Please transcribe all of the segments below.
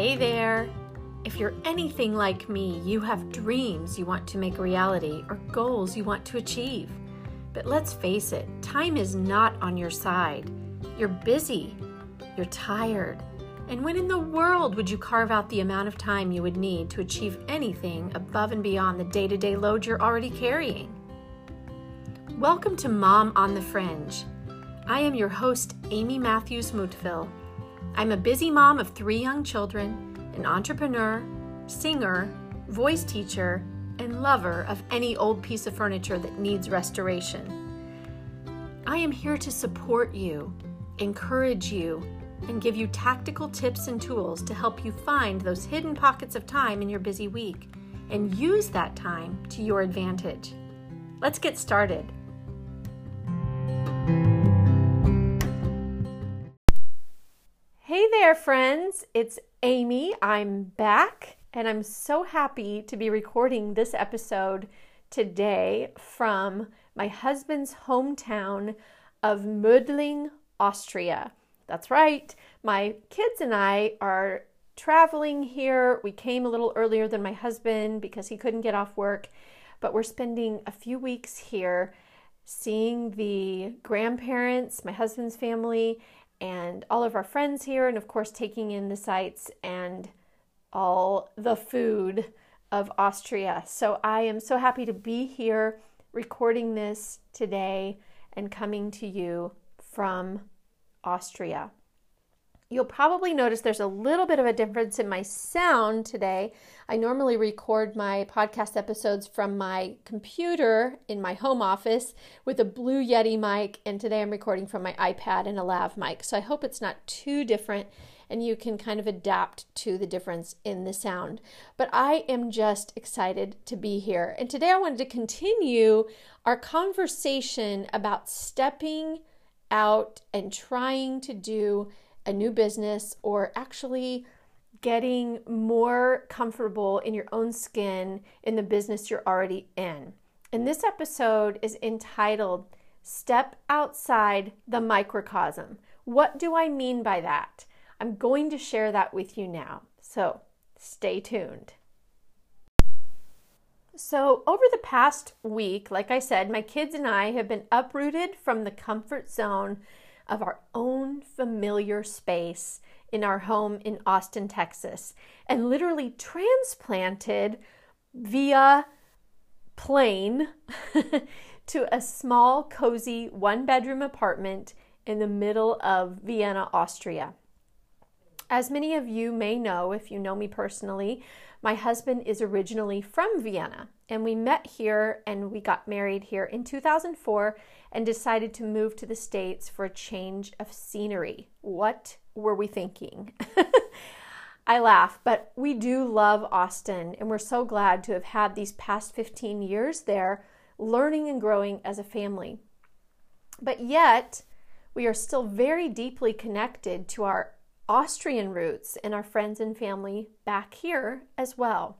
Hey there! If you're anything like me, you have dreams you want to make reality or goals you want to achieve. But let's face it, time is not on your side. You're busy, you're tired. And when in the world would you carve out the amount of time you would need to achieve anything above and beyond the day to day load you're already carrying? Welcome to Mom on the Fringe. I am your host, Amy Matthews Mutville. I'm a busy mom of three young children, an entrepreneur, singer, voice teacher, and lover of any old piece of furniture that needs restoration. I am here to support you, encourage you, and give you tactical tips and tools to help you find those hidden pockets of time in your busy week and use that time to your advantage. Let's get started. Hey friends. It's Amy. I'm back, and I'm so happy to be recording this episode today from my husband's hometown of Mödling, Austria. That's right. My kids and I are traveling here. We came a little earlier than my husband because he couldn't get off work, but we're spending a few weeks here seeing the grandparents, my husband's family, and all of our friends here, and of course, taking in the sights and all the food of Austria. So I am so happy to be here recording this today and coming to you from Austria. You'll probably notice there's a little bit of a difference in my sound today. I normally record my podcast episodes from my computer in my home office with a Blue Yeti mic, and today I'm recording from my iPad and a lav mic. So I hope it's not too different and you can kind of adapt to the difference in the sound. But I am just excited to be here. And today I wanted to continue our conversation about stepping out and trying to do a new business or actually getting more comfortable in your own skin in the business you're already in. And this episode is entitled Step Outside the Microcosm. What do I mean by that? I'm going to share that with you now. So stay tuned. So, over the past week, like I said, my kids and I have been uprooted from the comfort zone of our own familiar space in our home in Austin, Texas, and literally transplanted via plane to a small, cozy one bedroom apartment in the middle of Vienna, Austria. As many of you may know, if you know me personally, my husband is originally from Vienna, and we met here and we got married here in 2004 and decided to move to the States for a change of scenery. What were we thinking? I laugh, but we do love Austin, and we're so glad to have had these past 15 years there, learning and growing as a family. But yet, we are still very deeply connected to our Austrian roots and our friends and family back here as well.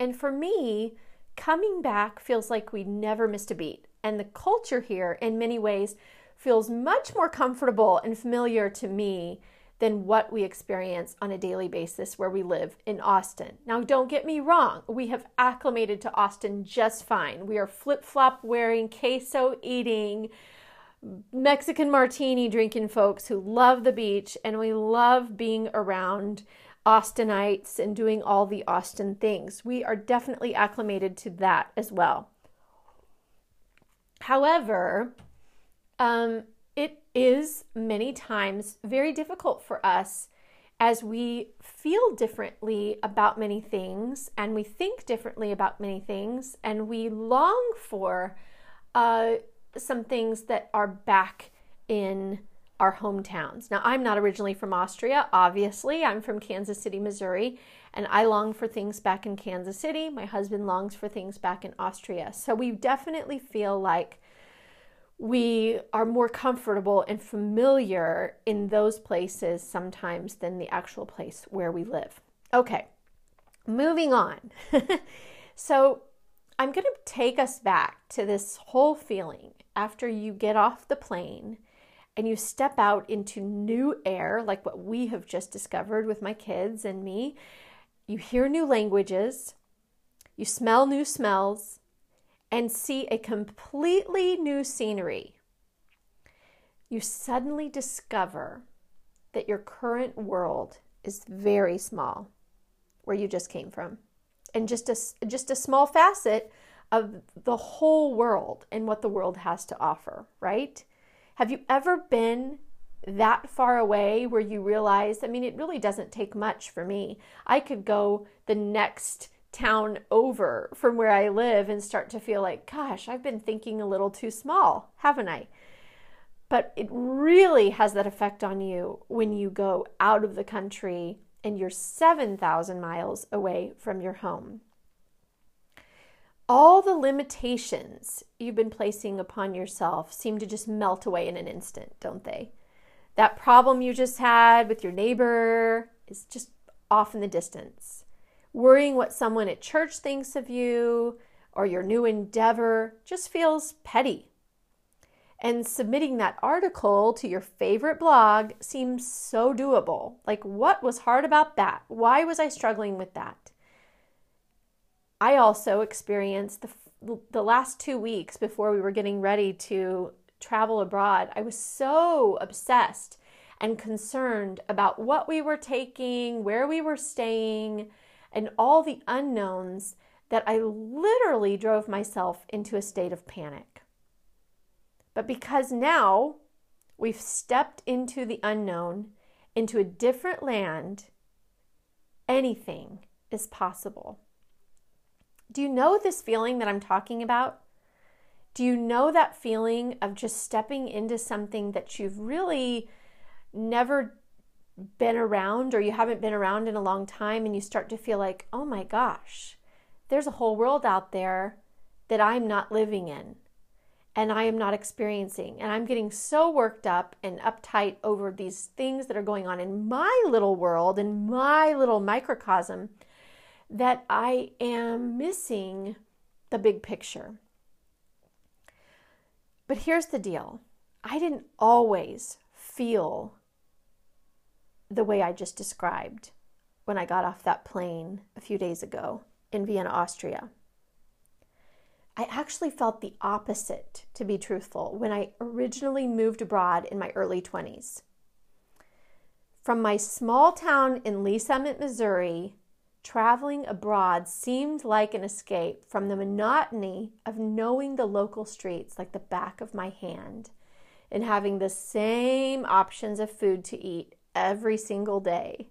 And for me, coming back feels like we never missed a beat. And the culture here, in many ways, feels much more comfortable and familiar to me than what we experience on a daily basis where we live in Austin. Now, don't get me wrong, we have acclimated to Austin just fine. We are flip flop wearing, queso eating, Mexican martini drinking folks who love the beach and we love being around Austinites and doing all the Austin things. We are definitely acclimated to that as well. However, um, it is many times very difficult for us as we feel differently about many things and we think differently about many things and we long for uh, some things that are back in our hometowns. Now, I'm not originally from Austria, obviously. I'm from Kansas City, Missouri, and I long for things back in Kansas City. My husband longs for things back in Austria. So we definitely feel like we are more comfortable and familiar in those places sometimes than the actual place where we live. Okay, moving on. so I'm going to take us back to this whole feeling after you get off the plane and you step out into new air, like what we have just discovered with my kids and me. You hear new languages, you smell new smells, and see a completely new scenery. You suddenly discover that your current world is very small where you just came from and just a, just a small facet of the whole world and what the world has to offer, right? Have you ever been that far away where you realize, I mean, it really doesn't take much for me. I could go the next town over from where I live and start to feel like, gosh, I've been thinking a little too small, haven't I? But it really has that effect on you when you go out of the country and you're 7,000 miles away from your home. All the limitations you've been placing upon yourself seem to just melt away in an instant, don't they? That problem you just had with your neighbor is just off in the distance. Worrying what someone at church thinks of you or your new endeavor just feels petty and submitting that article to your favorite blog seems so doable. Like, what was hard about that? Why was I struggling with that? I also experienced the, the last two weeks before we were getting ready to travel abroad. I was so obsessed and concerned about what we were taking, where we were staying, and all the unknowns that I literally drove myself into a state of panic. But because now we've stepped into the unknown, into a different land, anything is possible. Do you know this feeling that I'm talking about? Do you know that feeling of just stepping into something that you've really never been around or you haven't been around in a long time and you start to feel like, oh my gosh, there's a whole world out there that I'm not living in and I am not experiencing. And I'm getting so worked up and uptight over these things that are going on in my little world, in my little microcosm, that I am missing the big picture. But here's the deal I didn't always feel the way I just described when I got off that plane a few days ago in Vienna, Austria. I actually felt the opposite, to be truthful, when I originally moved abroad in my early 20s. From my small town in Lee's Summit, Missouri, traveling abroad seemed like an escape from the monotony of knowing the local streets like the back of my hand and having the same options of food to eat every single day.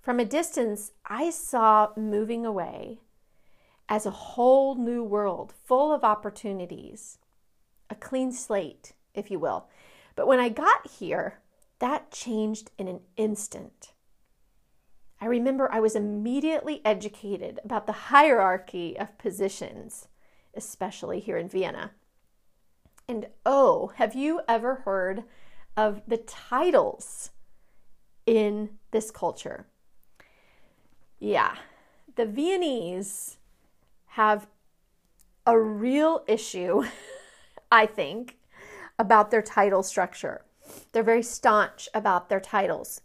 From a distance, I saw moving away as a whole new world full of opportunities, a clean slate, if you will. But when I got here, that changed in an instant. I remember I was immediately educated about the hierarchy of positions, especially here in Vienna. And oh, have you ever heard of the titles in this culture? Yeah, the Viennese have a real issue, I think, about their title structure. They're very staunch about their titles,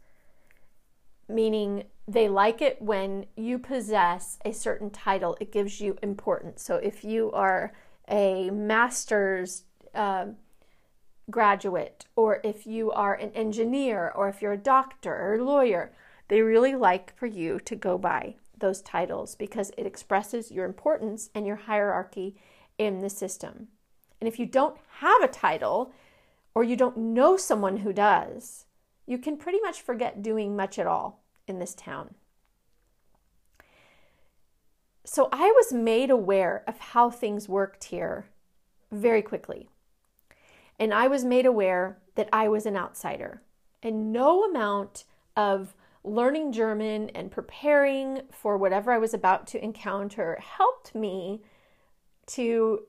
meaning they like it when you possess a certain title, it gives you importance. So if you are a master's uh, graduate, or if you are an engineer, or if you're a doctor or a lawyer, they really like for you to go by those titles because it expresses your importance and your hierarchy in the system. And if you don't have a title or you don't know someone who does, you can pretty much forget doing much at all in this town. So I was made aware of how things worked here very quickly. And I was made aware that I was an outsider. And no amount of learning German and preparing for whatever I was about to encounter helped me to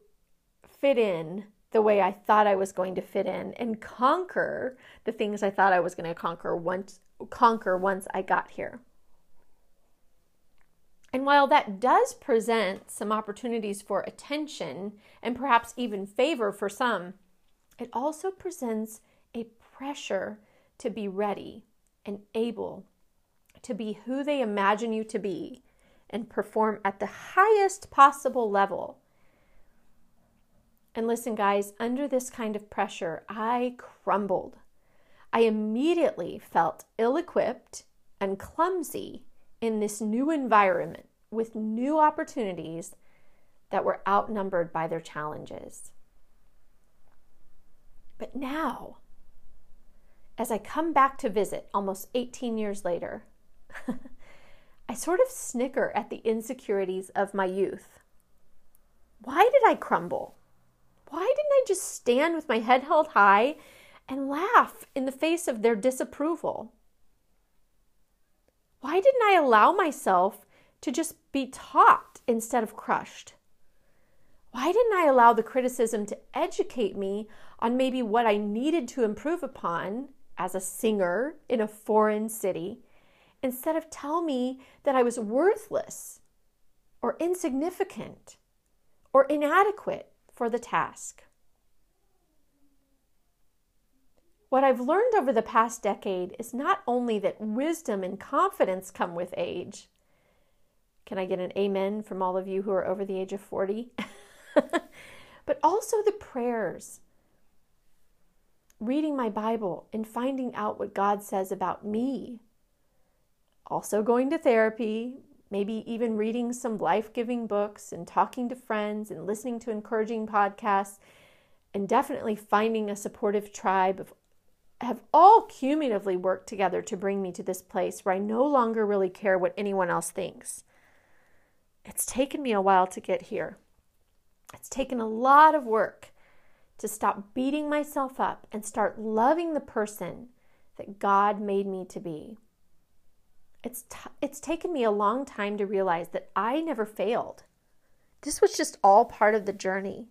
fit in the way I thought I was going to fit in and conquer the things I thought I was going to conquer once conquer once I got here. And while that does present some opportunities for attention and perhaps even favor for some, it also presents a pressure to be ready and able to be who they imagine you to be and perform at the highest possible level. And listen, guys, under this kind of pressure, I crumbled. I immediately felt ill equipped and clumsy in this new environment with new opportunities that were outnumbered by their challenges. But now, as I come back to visit almost 18 years later, I sort of snicker at the insecurities of my youth. Why did I crumble? Why didn't I just stand with my head held high and laugh in the face of their disapproval? Why didn't I allow myself to just be taught instead of crushed? Why didn't I allow the criticism to educate me on maybe what I needed to improve upon as a singer in a foreign city instead of tell me that I was worthless or insignificant or inadequate for the task? What I've learned over the past decade is not only that wisdom and confidence come with age. Can I get an amen from all of you who are over the age of 40? but also the prayers, reading my Bible and finding out what God says about me. Also, going to therapy, maybe even reading some life giving books and talking to friends and listening to encouraging podcasts, and definitely finding a supportive tribe of have all cumulatively worked together to bring me to this place where I no longer really care what anyone else thinks. It's taken me a while to get here. It's taken a lot of work to stop beating myself up and start loving the person that God made me to be. It's, t- it's taken me a long time to realize that I never failed. This was just all part of the journey.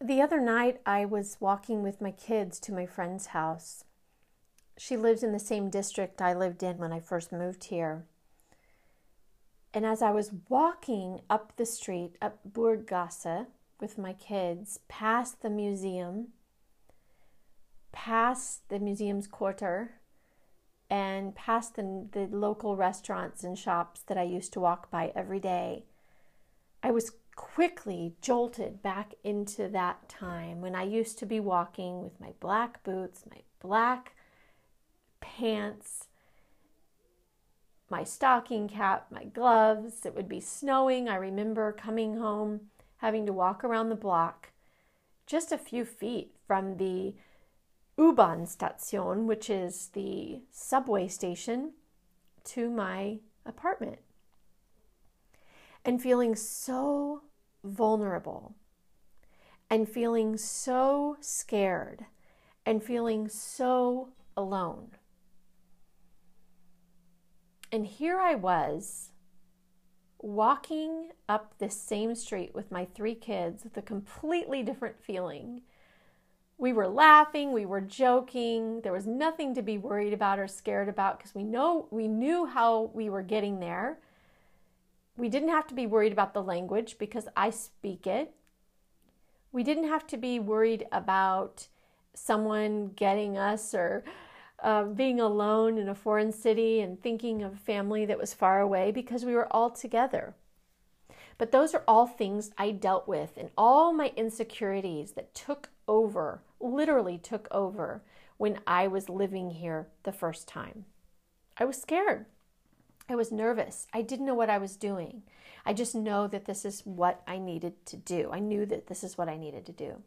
The other night, I was walking with my kids to my friend's house. She lives in the same district I lived in when I first moved here. And as I was walking up the street, up Burggasse with my kids, past the museum, past the museum's quarter, and past the, the local restaurants and shops that I used to walk by every day, I was quickly jolted back into that time when I used to be walking with my black boots, my black pants, my stocking cap, my gloves. It would be snowing. I remember coming home, having to walk around the block just a few feet from the U-Bahn Station, which is the subway station, to my apartment and feeling so vulnerable and feeling so scared and feeling so alone. And here I was walking up this same street with my three kids with a completely different feeling. We were laughing, we were joking. There was nothing to be worried about or scared about because we know we knew how we were getting there we didn't have to be worried about the language because I speak it. We didn't have to be worried about someone getting us or uh, being alone in a foreign city and thinking of family that was far away because we were all together. But those are all things I dealt with and all my insecurities that took over, literally took over, when I was living here the first time. I was scared. I was nervous. I didn't know what I was doing. I just know that this is what I needed to do. I knew that this is what I needed to do.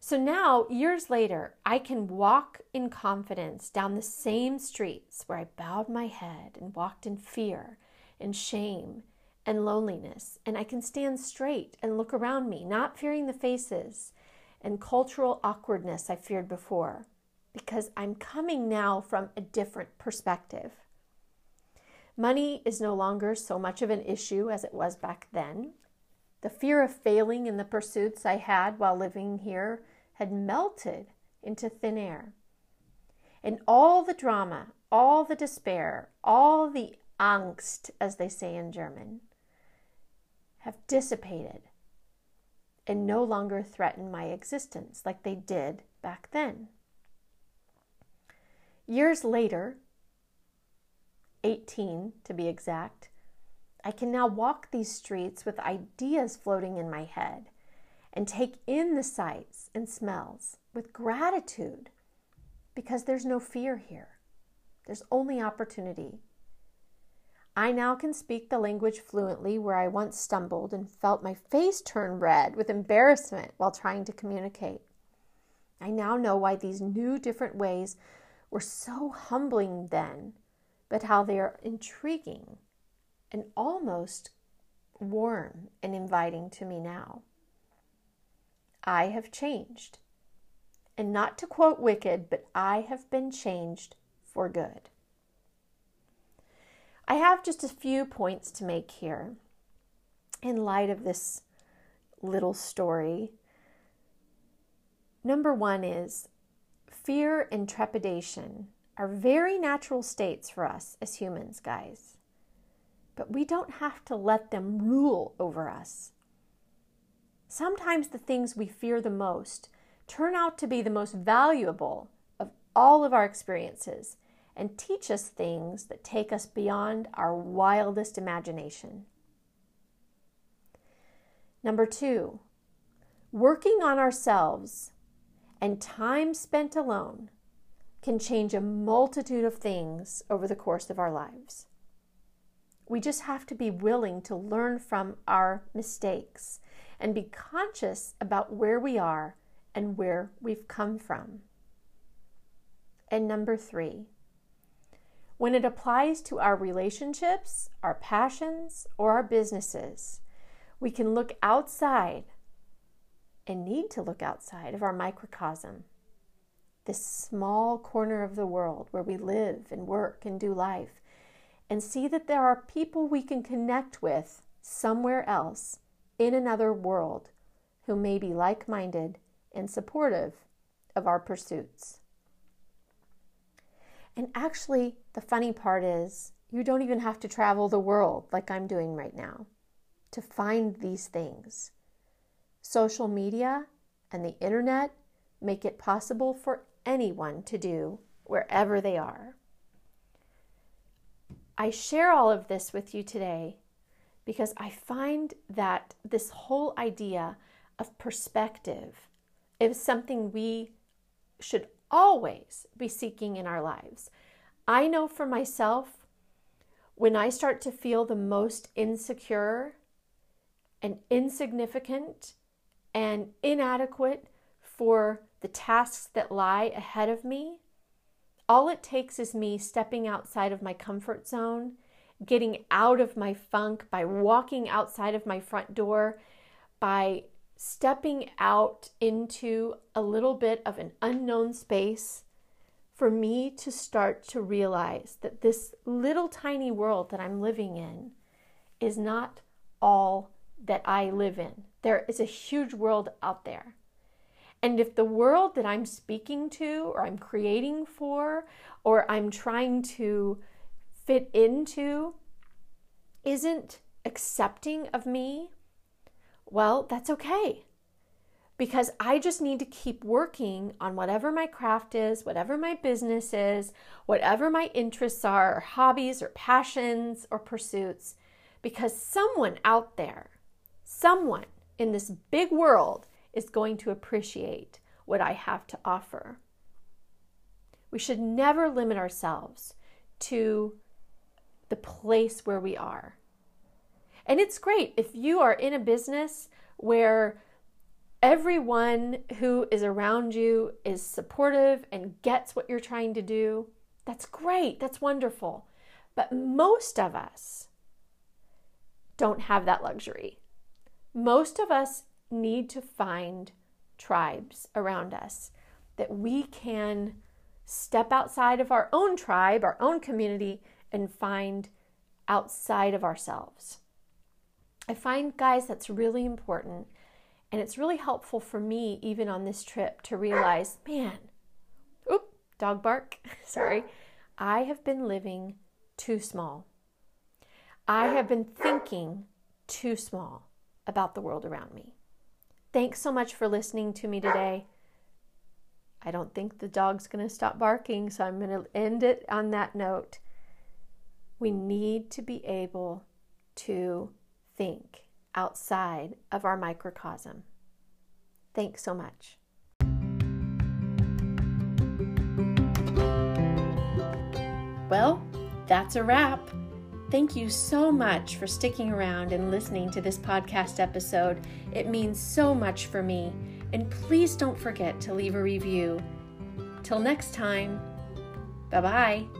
So now, years later, I can walk in confidence down the same streets where I bowed my head and walked in fear and shame and loneliness. And I can stand straight and look around me, not fearing the faces and cultural awkwardness I feared before, because I'm coming now from a different perspective. Money is no longer so much of an issue as it was back then. The fear of failing in the pursuits I had while living here had melted into thin air. And all the drama, all the despair, all the Angst, as they say in German, have dissipated. And no longer threaten my existence like they did back then. Years later, 18 to be exact, I can now walk these streets with ideas floating in my head and take in the sights and smells with gratitude because there's no fear here. There's only opportunity. I now can speak the language fluently where I once stumbled and felt my face turn red with embarrassment while trying to communicate. I now know why these new different ways were so humbling then, but how they are intriguing and almost warm and inviting to me now. I have changed. And not to quote Wicked, but I have been changed for good. I have just a few points to make here in light of this little story. Number one is fear and trepidation are very natural states for us as humans, guys. But we don't have to let them rule over us. Sometimes the things we fear the most turn out to be the most valuable of all of our experiences and teach us things that take us beyond our wildest imagination. Number two, working on ourselves and time spent alone can change a multitude of things over the course of our lives. We just have to be willing to learn from our mistakes and be conscious about where we are and where we've come from. And number three, when it applies to our relationships, our passions, or our businesses, we can look outside and need to look outside of our microcosm, this small corner of the world where we live and work and do life, and see that there are people we can connect with somewhere else in another world who may be like minded and supportive of our pursuits. And actually, the funny part is, you don't even have to travel the world like I'm doing right now to find these things. Social media and the internet make it possible for anyone to do wherever they are. I share all of this with you today because I find that this whole idea of perspective is something we should always be seeking in our lives. I know for myself, when I start to feel the most insecure and insignificant and inadequate for the tasks that lie ahead of me, all it takes is me stepping outside of my comfort zone, getting out of my funk by walking outside of my front door, by stepping out into a little bit of an unknown space for me to start to realize that this little tiny world that I'm living in is not all that I live in. There is a huge world out there. And if the world that I'm speaking to, or I'm creating for, or I'm trying to fit into isn't accepting of me well, that's okay. Because I just need to keep working on whatever my craft is, whatever my business is, whatever my interests are, or hobbies, or passions, or pursuits. Because someone out there, someone in this big world is going to appreciate what I have to offer. We should never limit ourselves to the place where we are. And it's great if you are in a business where everyone who is around you is supportive and gets what you're trying to do. That's great. That's wonderful. But most of us don't have that luxury. Most of us need to find tribes around us that we can step outside of our own tribe, our own community, and find outside of ourselves. I find, guys, that's really important. And it's really helpful for me, even on this trip, to realize man, oop, dog bark, sorry, I have been living too small. I have been thinking too small about the world around me. Thanks so much for listening to me today. I don't think the dog's going to stop barking, so I'm going to end it on that note. We need to be able to think outside of our microcosm. Thanks so much. Well, that's a wrap. Thank you so much for sticking around and listening to this podcast episode. It means so much for me. And please don't forget to leave a review. Till next time, bye bye.